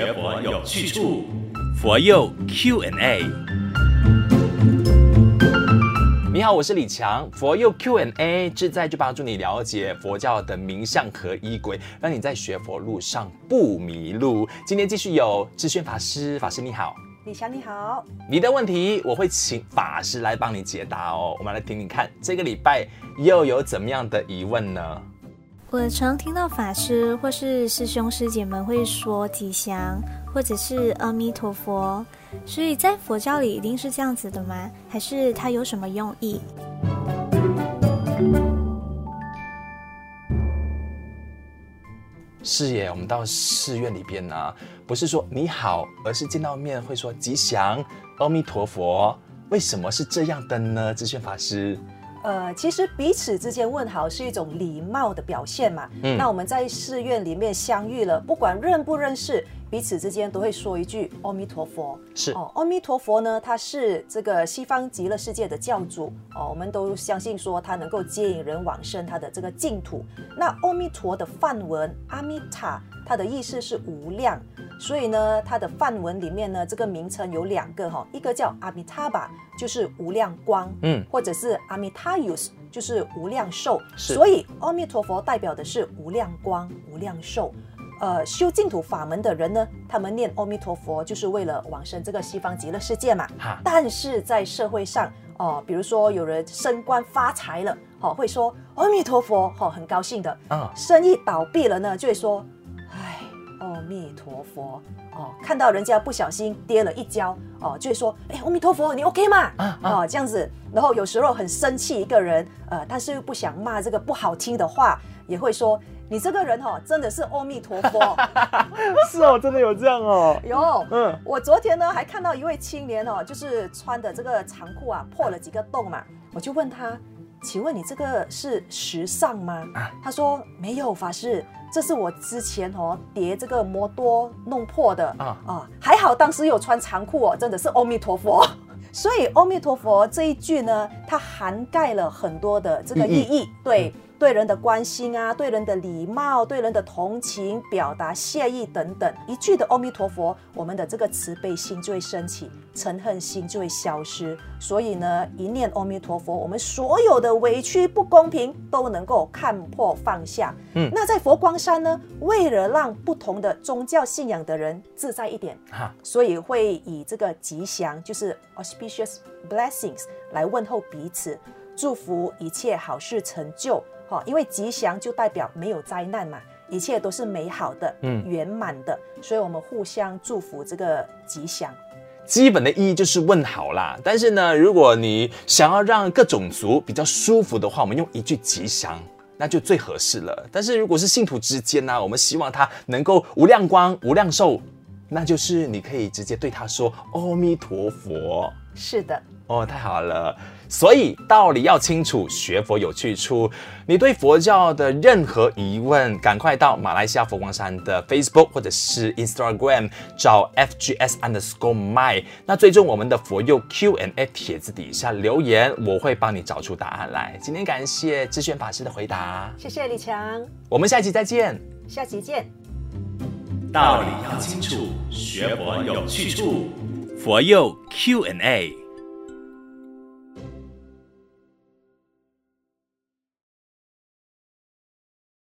有去处，佛佑 Q&A。你好，我是李强，佛佑 Q&A 志在就帮助你了解佛教的名相和仪轨，让你在学佛路上不迷路。今天继续有智炫法师，法师你好，李强你好，你的问题我会请法师来帮你解答哦。我们来听听看，这个礼拜又有怎么样的疑问呢？我常听到法师或是师兄师姐们会说吉祥，或者是阿弥陀佛，所以在佛教里一定是这样子的吗？还是它有什么用意？是耶，我们到寺院里边呢、啊，不是说你好，而是见到面会说吉祥，阿弥陀佛。为什么是这样的呢？智炫法师。呃，其实彼此之间问好是一种礼貌的表现嘛。嗯，那我们在寺院里面相遇了，不管认不认识，彼此之间都会说一句“阿弥陀佛”。是哦，阿弥陀佛呢，他是这个西方极乐世界的教主哦，我们都相信说他能够接引人往生他的这个净土。那阿弥陀的梵文阿弥塔，它的意思是无量。所以呢，它的梵文里面呢，这个名称有两个哈，一个叫阿弥塔巴，就是无量光，嗯，或者是阿弥塔尤斯，就是无量寿。是，所以阿弥陀佛代表的是无量光、无量寿。呃，修净土法门的人呢，他们念阿弥陀佛，就是为了往生这个西方极乐世界嘛。哈，但是在社会上，哦、呃，比如说有人升官发财了，哦，会说阿弥陀佛，哦，很高兴的。啊，生意倒闭了呢，就会说。阿弥陀佛哦，看到人家不小心跌了一跤哦，就会说：“哎，阿弥陀佛，你 OK 吗？”啊，啊哦，这样子。然后有时候很生气一个人，呃，但是又不想骂这个不好听的话，也会说：“你这个人哈、哦，真的是阿弥陀佛。”是哦，真的有这样哦。有，嗯，我昨天呢还看到一位青年哦，就是穿的这个长裤啊破了几个洞嘛，我就问他：“请问你这个是时尚吗？”啊，他说：“没有，法师。”这是我之前哦叠这个摩多弄破的啊啊，还好当时有穿长裤哦，真的是阿弥陀佛。所以阿弥陀佛这一句呢，它涵盖了很多的这个意义，对。对人的关心啊，对人的礼貌，对人的同情，表达谢意等等，一句的阿弥陀佛，我们的这个慈悲心就会升起，嗔恨心就会消失。所以呢，一念阿弥陀佛，我们所有的委屈不公平都能够看破放下。嗯，那在佛光山呢，为了让不同的宗教信仰的人自在一点，哈，所以会以这个吉祥，就是 auspicious blessings 来问候彼此，祝福一切好事成就。因为吉祥就代表没有灾难嘛，一切都是美好的，嗯，圆满的，所以我们互相祝福这个吉祥。基本的意义就是问好啦。但是呢，如果你想要让各种族比较舒服的话，我们用一句吉祥，那就最合适了。但是如果是信徒之间呢，我们希望他能够无量光、无量寿，那就是你可以直接对他说阿弥陀佛。是的。哦，太好了！所以道理要清楚，学佛有去处。你对佛教的任何疑问，赶快到马来西亚佛光山的 Facebook 或者是 Instagram 找 FGS underscore my。那最终我们的佛佑 Q&A 帖子底下留言，我会帮你找出答案来。今天感谢智炫法师的回答，谢谢李强。我们下期再见，下期见。道理要清楚，学佛有去处，佛佑 Q&A。